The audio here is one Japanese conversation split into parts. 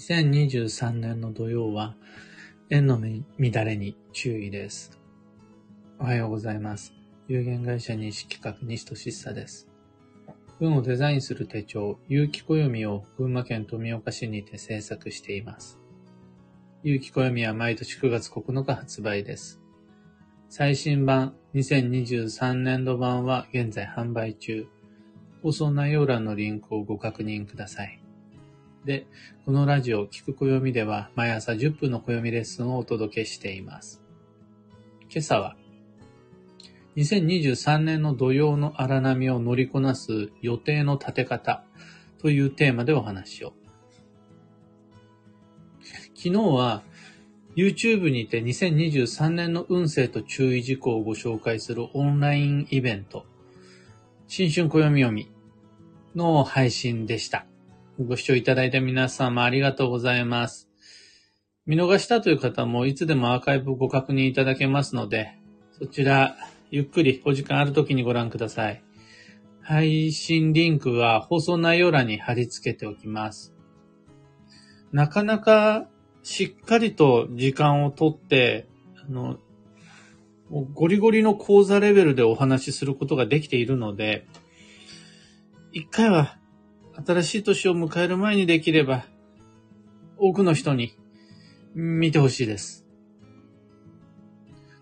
2023年の土曜は、円の乱れに注意です。おはようございます。有限会社西企画西俊久です。運をデザインする手帳、有機暦を群馬県富岡市にて制作しています。有機暦は毎年9月9日発売です。最新版2023年度版は現在販売中。放送内容欄のリンクをご確認ください。で、このラジオ、聞く暦では毎朝10分の暦レッスンをお届けしています。今朝は、2023年の土曜の荒波を乗りこなす予定の立て方というテーマでお話を。昨日は YouTube にて2023年の運勢と注意事項をご紹介するオンラインイベント、新春暦読みの配信でした。ご視聴いただいた皆様ありがとうございます。見逃したという方もいつでもアーカイブご確認いただけますので、そちらゆっくりお時間ある時にご覧ください。配信リンクは放送内容欄に貼り付けておきます。なかなかしっかりと時間をとって、あの、ゴリゴリの講座レベルでお話しすることができているので、一回は新しい年を迎える前にできれば、多くの人に見てほしいです。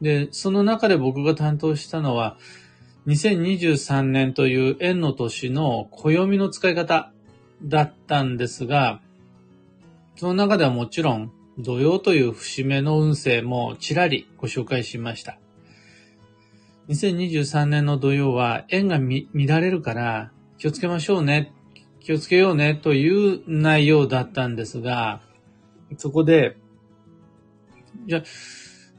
で、その中で僕が担当したのは、2023年という円の年の暦の使い方だったんですが、その中ではもちろん、土曜という節目の運勢もちらりご紹介しました。2023年の土曜は円が乱れるから気をつけましょうね、気をつけようねという内容だったんですが、そこで、じゃ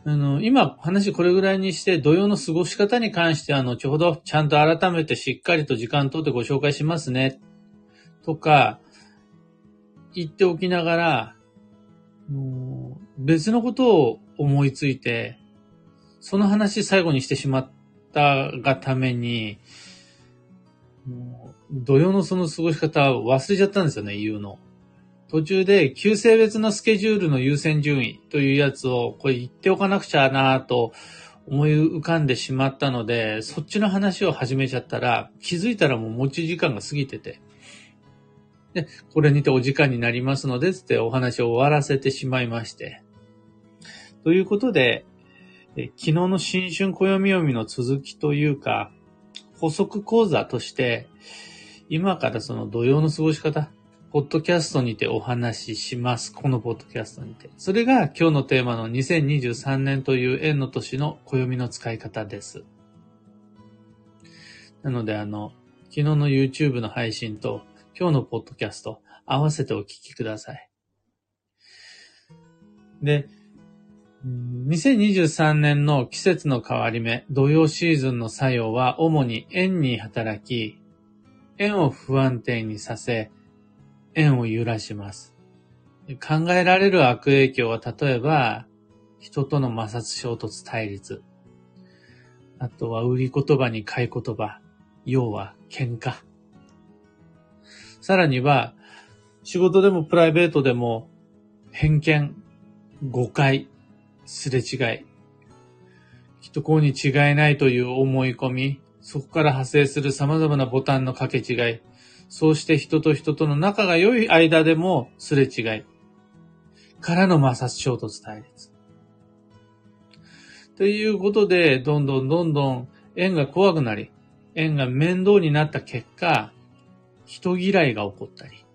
あ、の、今話これぐらいにして土曜の過ごし方に関しては後ほどちゃんと改めてしっかりと時間とってご紹介しますね。とか、言っておきながら、別のことを思いついて、その話最後にしてしまったがために、土曜のその過ごし方忘れちゃったんですよね、言うの。途中で、旧性別のスケジュールの優先順位というやつを、これ言っておかなくちゃなと思い浮かんでしまったので、そっちの話を始めちゃったら、気づいたらもう持ち時間が過ぎてて、で、これにてお時間になりますので、つってお話を終わらせてしまいまして。ということで、昨日の新春暦読みの続きというか、補足講座として、今からその土曜の過ごし方、ポッドキャストにてお話しします。このポッドキャストにて。それが今日のテーマの2023年という円の年の暦の使い方です。なのであの、昨日の YouTube の配信と今日のポッドキャスト合わせてお聞きください。で、2023年の季節の変わり目、土曜シーズンの作用は主に円に働き、円を不安定にさせ、円を揺らします。考えられる悪影響は例えば、人との摩擦衝突対立。あとは売り言葉に買い言葉。要は喧嘩。さらには、仕事でもプライベートでも、偏見、誤解、すれ違い。きっとこうに違いないという思い込み、そこから派生する様々なボタンの掛け違い。そうして人と人との仲が良い間でもすれ違い。からの摩擦衝突対立。ということで、どんどんどんどん縁が怖くなり、縁が面倒になった結果、人嫌いが起こったり、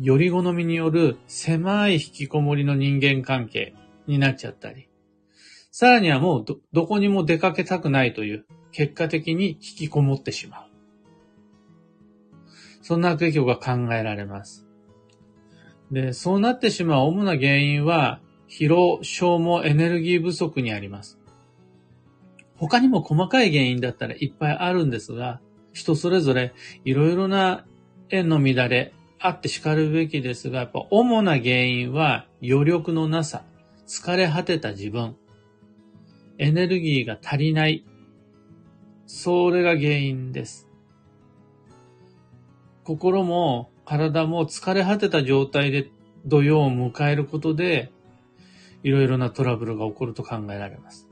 より好みによる狭い引きこもりの人間関係になっちゃったり、さらにはもうど、どこにも出かけたくないという、結果的に引きこもってしまう。そんな悪影響が考えられます。で、そうなってしまう主な原因は、疲労、消耗、エネルギー不足にあります。他にも細かい原因だったらいっぱいあるんですが、人それぞれいろいろな縁の乱れあって叱るべきですが、やっぱ主な原因は余力のなさ、疲れ果てた自分、エネルギーが足りない、それが原因です。心も体も疲れ果てた状態で土曜を迎えることで、いろいろなトラブルが起こると考えられます。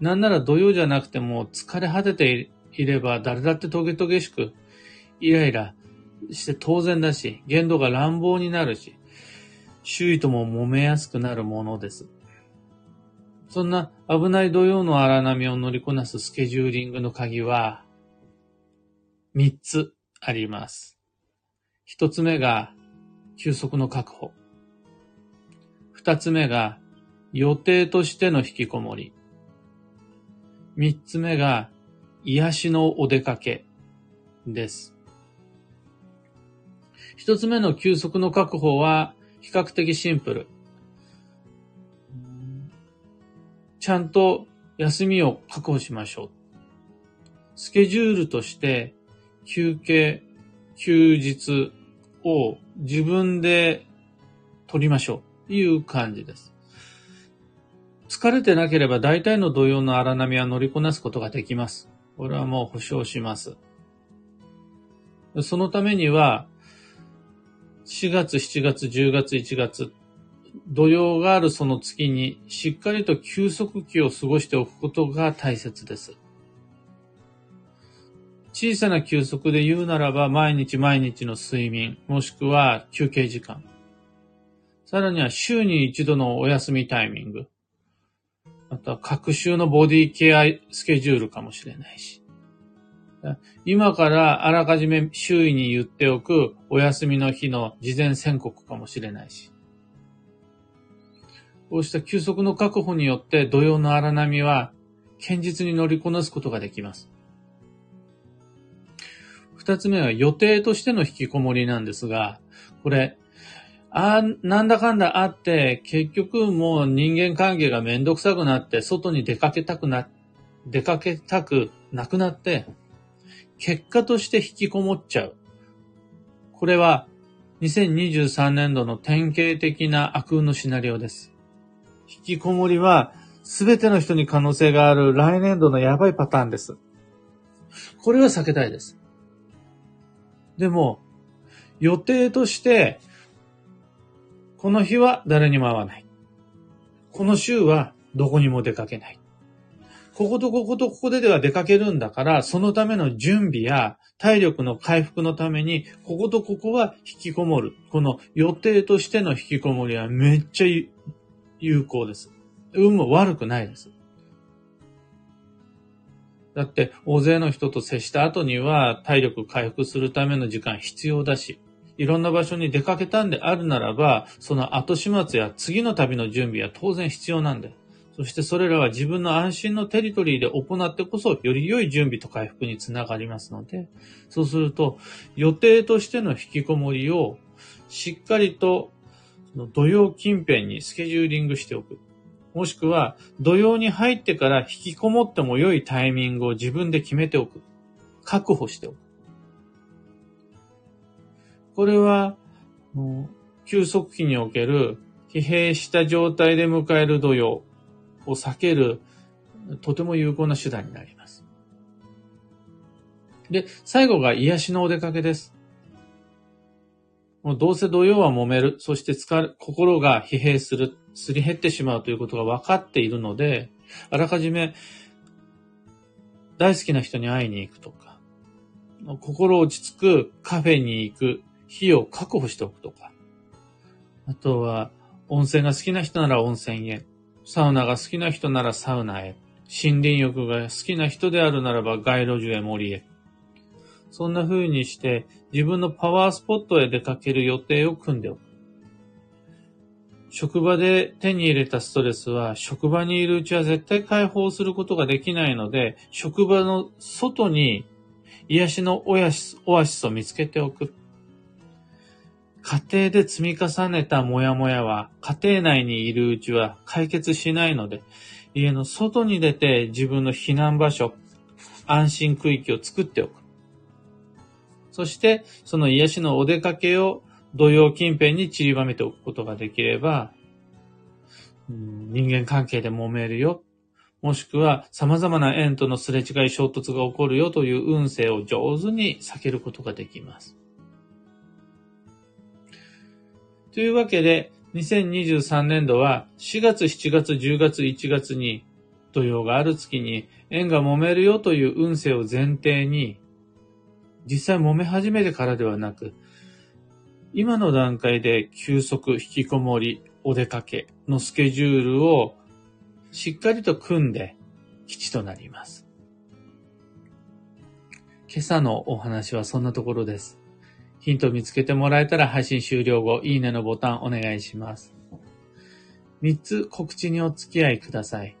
なんなら土曜じゃなくても疲れ果てていれば誰だってトゲトゲしく、イライラして当然だし、言動が乱暴になるし、周囲とも揉めやすくなるものです。そんな危ない土曜の荒波を乗りこなすスケジューリングの鍵は、3つあります。1つ目が、休息の確保。2つ目が、予定としての引きこもり。3つ目が、癒しのお出かけです。1つ目の休息の確保は、比較的シンプル。ちゃんと休みを確保しましょう。スケジュールとして休憩、休日を自分で取りましょう。という感じです。疲れてなければ大体の土曜の荒波は乗りこなすことができます。これはもう保証します。そのためには、4月、7月、10月、1月土曜があるその月にしっかりと休息期を過ごしておくことが大切です。小さな休息で言うならば毎日毎日の睡眠、もしくは休憩時間。さらには週に一度のお休みタイミング。または各週のボディケアスケジュールかもしれないし。今からあらかじめ周囲に言っておくお休みの日の事前宣告かもしれないし。こうした休息の確保によって土曜の荒波は堅実に乗りこなすことができます。二つ目は予定としての引きこもりなんですが、これ、あなんだかんだあって、結局もう人間関係がめんどくさくなって、外に出かけたくな、出かけたくなくなって、結果として引きこもっちゃう。これは2023年度の典型的な悪運のシナリオです。引きこもりは、すべての人に可能性がある来年度のやばいパターンです。これは避けたいです。でも、予定として、この日は誰にも会わない。この週はどこにも出かけない。こことこことここででは出かけるんだから、そのための準備や体力の回復のために、こことここは引きこもる。この予定としての引きこもりはめっちゃ有効です。運も悪くないです。だって、大勢の人と接した後には体力回復するための時間必要だし、いろんな場所に出かけたんであるならば、その後始末や次の旅の準備は当然必要なんだよ。そしてそれらは自分の安心のテリトリーで行ってこそ、より良い準備と回復につながりますので、そうすると、予定としての引きこもりをしっかりと土曜近辺にスケジューリングしておく。もしくは、土曜に入ってから引きこもっても良いタイミングを自分で決めておく。確保しておく。これは、休息期における疲弊した状態で迎える土曜を避ける、とても有効な手段になります。で、最後が癒しのお出かけです。もうどうせ土曜は揉める、そして疲れ、心が疲弊する、すり減ってしまうということが分かっているので、あらかじめ大好きな人に会いに行くとか、心落ち着くカフェに行く日を確保しておくとか、あとは温泉が好きな人なら温泉へ、サウナが好きな人ならサウナへ、森林浴が好きな人であるならば街路樹へ森へ、そんな風にして自分のパワースポットへ出かける予定を組んでおく。職場で手に入れたストレスは職場にいるうちは絶対解放することができないので、職場の外に癒しのオアシスオアシスを見つけておく。家庭で積み重ねたモヤモヤは家庭内にいるうちは解決しないので、家の外に出て自分の避難場所、安心区域を作っておく。そして、その癒しのお出かけを土曜近辺に散りばめておくことができれば、人間関係で揉めるよ。もしくは様々な縁とのすれ違い衝突が起こるよという運勢を上手に避けることができます。というわけで、2023年度は4月、7月、10月、1月に土曜がある月に縁が揉めるよという運勢を前提に、実際揉め始めてからではなく、今の段階で休息、引きこもり、お出かけのスケジュールをしっかりと組んで基地となります。今朝のお話はそんなところです。ヒント見つけてもらえたら配信終了後、いいねのボタンお願いします。3つ告知にお付き合いください。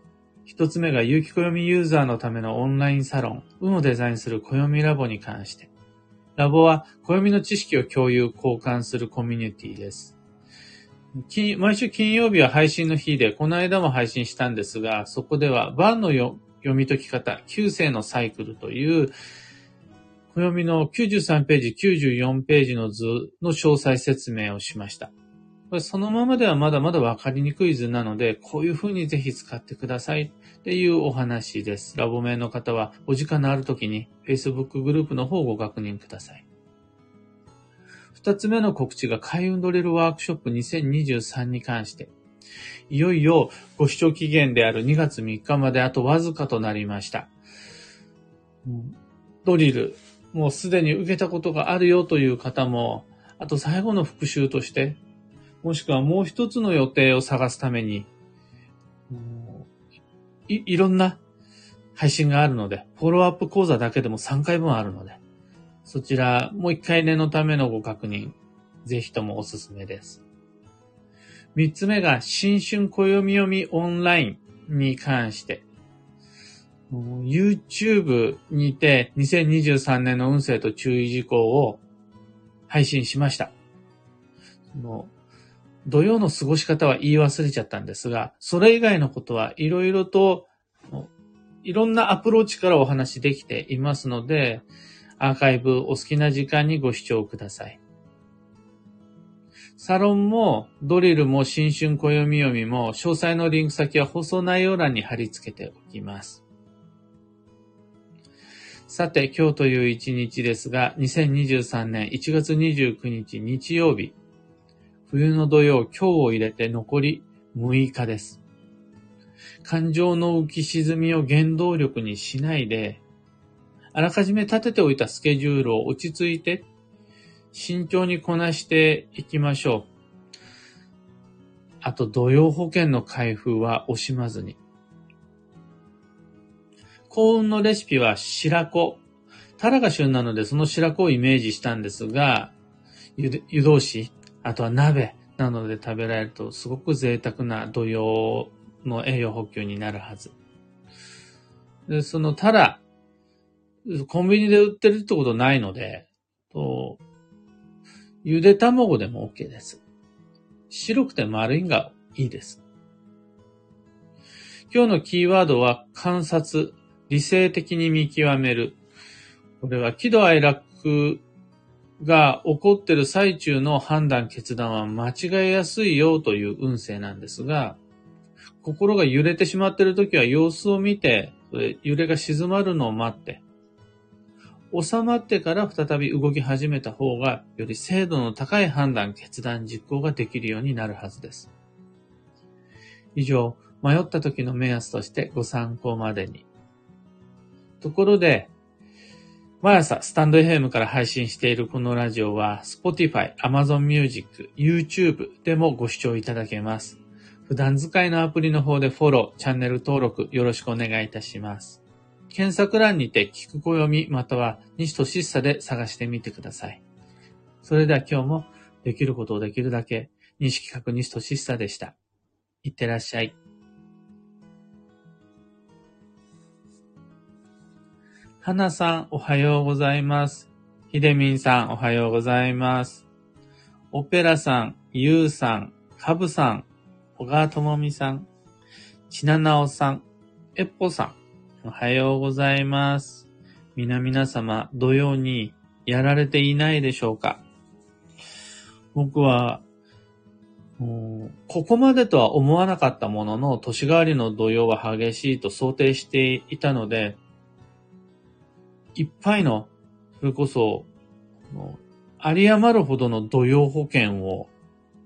1つ目が有機暦ユーザーのためのオンラインサロン、運をデザインする暦ラボに関して。ラボは暦の知識を共有、交換するコミュニティです。毎週金曜日は配信の日で、この間も配信したんですが、そこでは、バンの読み解き方、旧世のサイクルという、暦の93ページ、94ページの図の詳細説明をしました。これそのままではまだまだわかりにくい図なので、こういう風にぜひ使ってくださいっていうお話です。ラボ名の方はお時間のある時に Facebook グループの方をご確認ください。二つ目の告知が開運ドリルワークショップ2023に関して、いよいよご視聴期限である2月3日まであとわずかとなりました。ドリル、もうすでに受けたことがあるよという方も、あと最後の復習として、もしくはもう一つの予定を探すために、い、いろんな配信があるので、フォローアップ講座だけでも3回分あるので、そちら、もう一回念のためのご確認、ぜひともおすすめです。三つ目が、新春暦読みオンラインに関して、YouTube にて2023年の運勢と注意事項を配信しました。その土曜の過ごし方は言い忘れちゃったんですが、それ以外のことはいろいろと、いろんなアプローチからお話できていますので、アーカイブお好きな時間にご視聴ください。サロンもドリルも新春暦読みも詳細のリンク先は放送内容欄に貼り付けておきます。さて、今日という一日ですが、2023年1月29日日曜日、冬の土曜、今日を入れて残り6日です。感情の浮き沈みを原動力にしないで、あらかじめ立てておいたスケジュールを落ち着いて、慎重にこなしていきましょう。あと、土曜保険の開封は惜しまずに。幸運のレシピは白子。タラが旬なのでその白子をイメージしたんですが、湯通し、あとは鍋などで食べられるとすごく贅沢な土曜の栄養補給になるはず。で、そのタラ、コンビニで売ってるってことないので、とゆで卵でも OK です。白くて丸いんがいいです。今日のキーワードは観察、理性的に見極める。これは喜怒哀楽が起こってる最中の判断、決断は間違えやすいよという運勢なんですが、心が揺れてしまっている時は様子を見て、揺れが静まるのを待って、収まってから再び動き始めた方が、より精度の高い判断、決断、実行ができるようになるはずです。以上、迷った時の目安としてご参考までに。ところで、毎朝スタンド FM から配信しているこのラジオは Spotify、Amazon Music、YouTube でもご視聴いただけます。普段使いのアプリの方でフォロー、チャンネル登録よろしくお願いいたします。検索欄にて聞く暦または西しっさで探してみてください。それでは今日もできることをできるだけ西企画西しっさでした。いってらっしゃい。花さん、おはようございます。ひでみんさん、おはようございます。オペラさん、ゆうさん、かぶさん、小川ともみさん、ちななおさん、えっぽさん、おはようございます。皆々様、土曜にやられていないでしょうか僕は、ここまでとは思わなかったものの、年替わりの土曜は激しいと想定していたので、いっぱいの、それこそ、あり余るほどの土曜保険を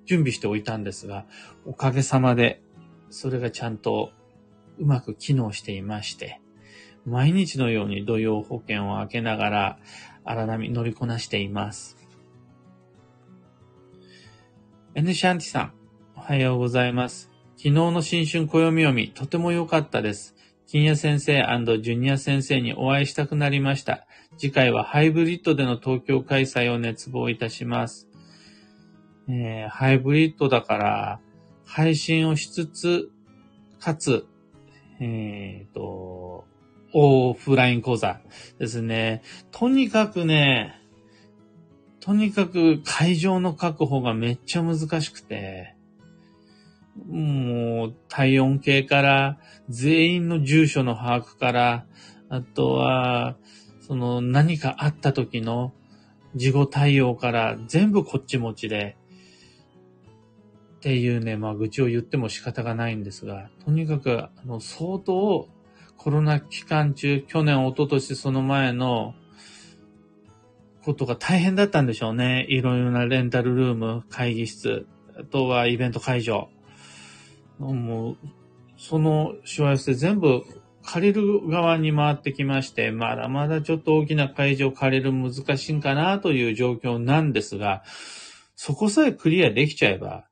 準備しておいたんですが、おかげさまで、それがちゃんとうまく機能していまして、毎日のように土曜保険を開けながら荒波乗りこなしています。エネシャンティさん、おはようございます。昨日の新春暦読み、とても良かったです。金谷先生ジュニア先生にお会いしたくなりました。次回はハイブリッドでの東京開催を熱望いたします。えー、ハイブリッドだから、配信をしつつ、かつ、えっ、ー、と、オフライン講座ですね。とにかくね、とにかく会場の確保がめっちゃ難しくて、もう体温計から全員の住所の把握から、あとは、その何かあった時の事後対応から全部こっち持ちで、っていうね、まあ愚痴を言っても仕方がないんですが、とにかく、あの、相当コロナ期間中、去年、一昨年、その前のことが大変だったんでしょうね。いろいろなレンタルルーム、会議室、あとはイベント会場。もう、そのしわ寄せ全部借りる側に回ってきまして、まだまだちょっと大きな会場借りる難しいんかなという状況なんですが、そこさえクリアできちゃえば、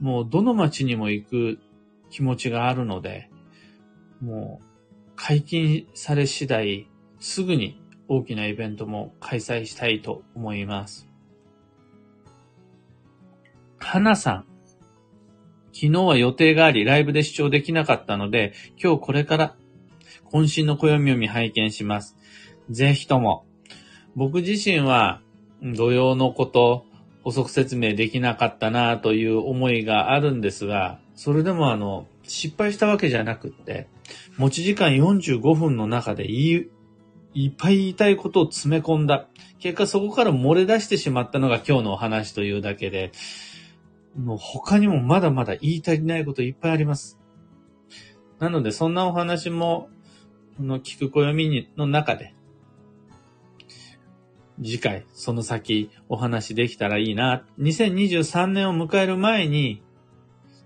もうどの街にも行く気持ちがあるので、もう解禁され次第、すぐに大きなイベントも開催したいと思います。花さん。昨日は予定があり、ライブで視聴できなかったので、今日これから渾身の暦を見拝見します。ぜひとも。僕自身は、土曜のこと、補足説明できなかったなという思いがあるんですが、それでもあの、失敗したわけじゃなくって、持ち時間45分の中でいい、いっぱい言いたいことを詰め込んだ。結果そこから漏れ出してしまったのが今日のお話というだけで、もう他にもまだまだ言い足りないこといっぱいあります。なのでそんなお話も、この聞く暦の中で、次回、その先お話できたらいいな。2023年を迎える前に、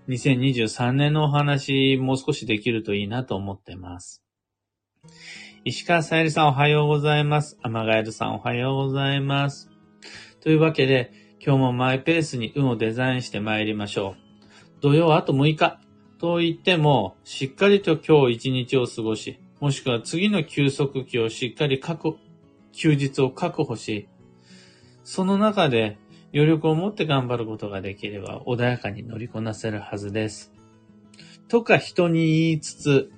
2023年のお話、もう少しできるといいなと思ってます。石川さゆりさんおはようございます。アマガエルさんおはようございます。というわけで、今日もマイペースに運をデザインして参りましょう。土曜あと6日と言っても、しっかりと今日一日を過ごし、もしくは次の休息期をしっかり確休日を確保し、その中で余力を持って頑張ることができれば穏やかに乗りこなせるはずです。とか人に言いつつ、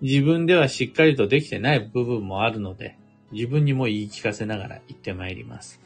自分ではしっかりとできてない部分もあるので、自分にも言い聞かせながら行ってまいります。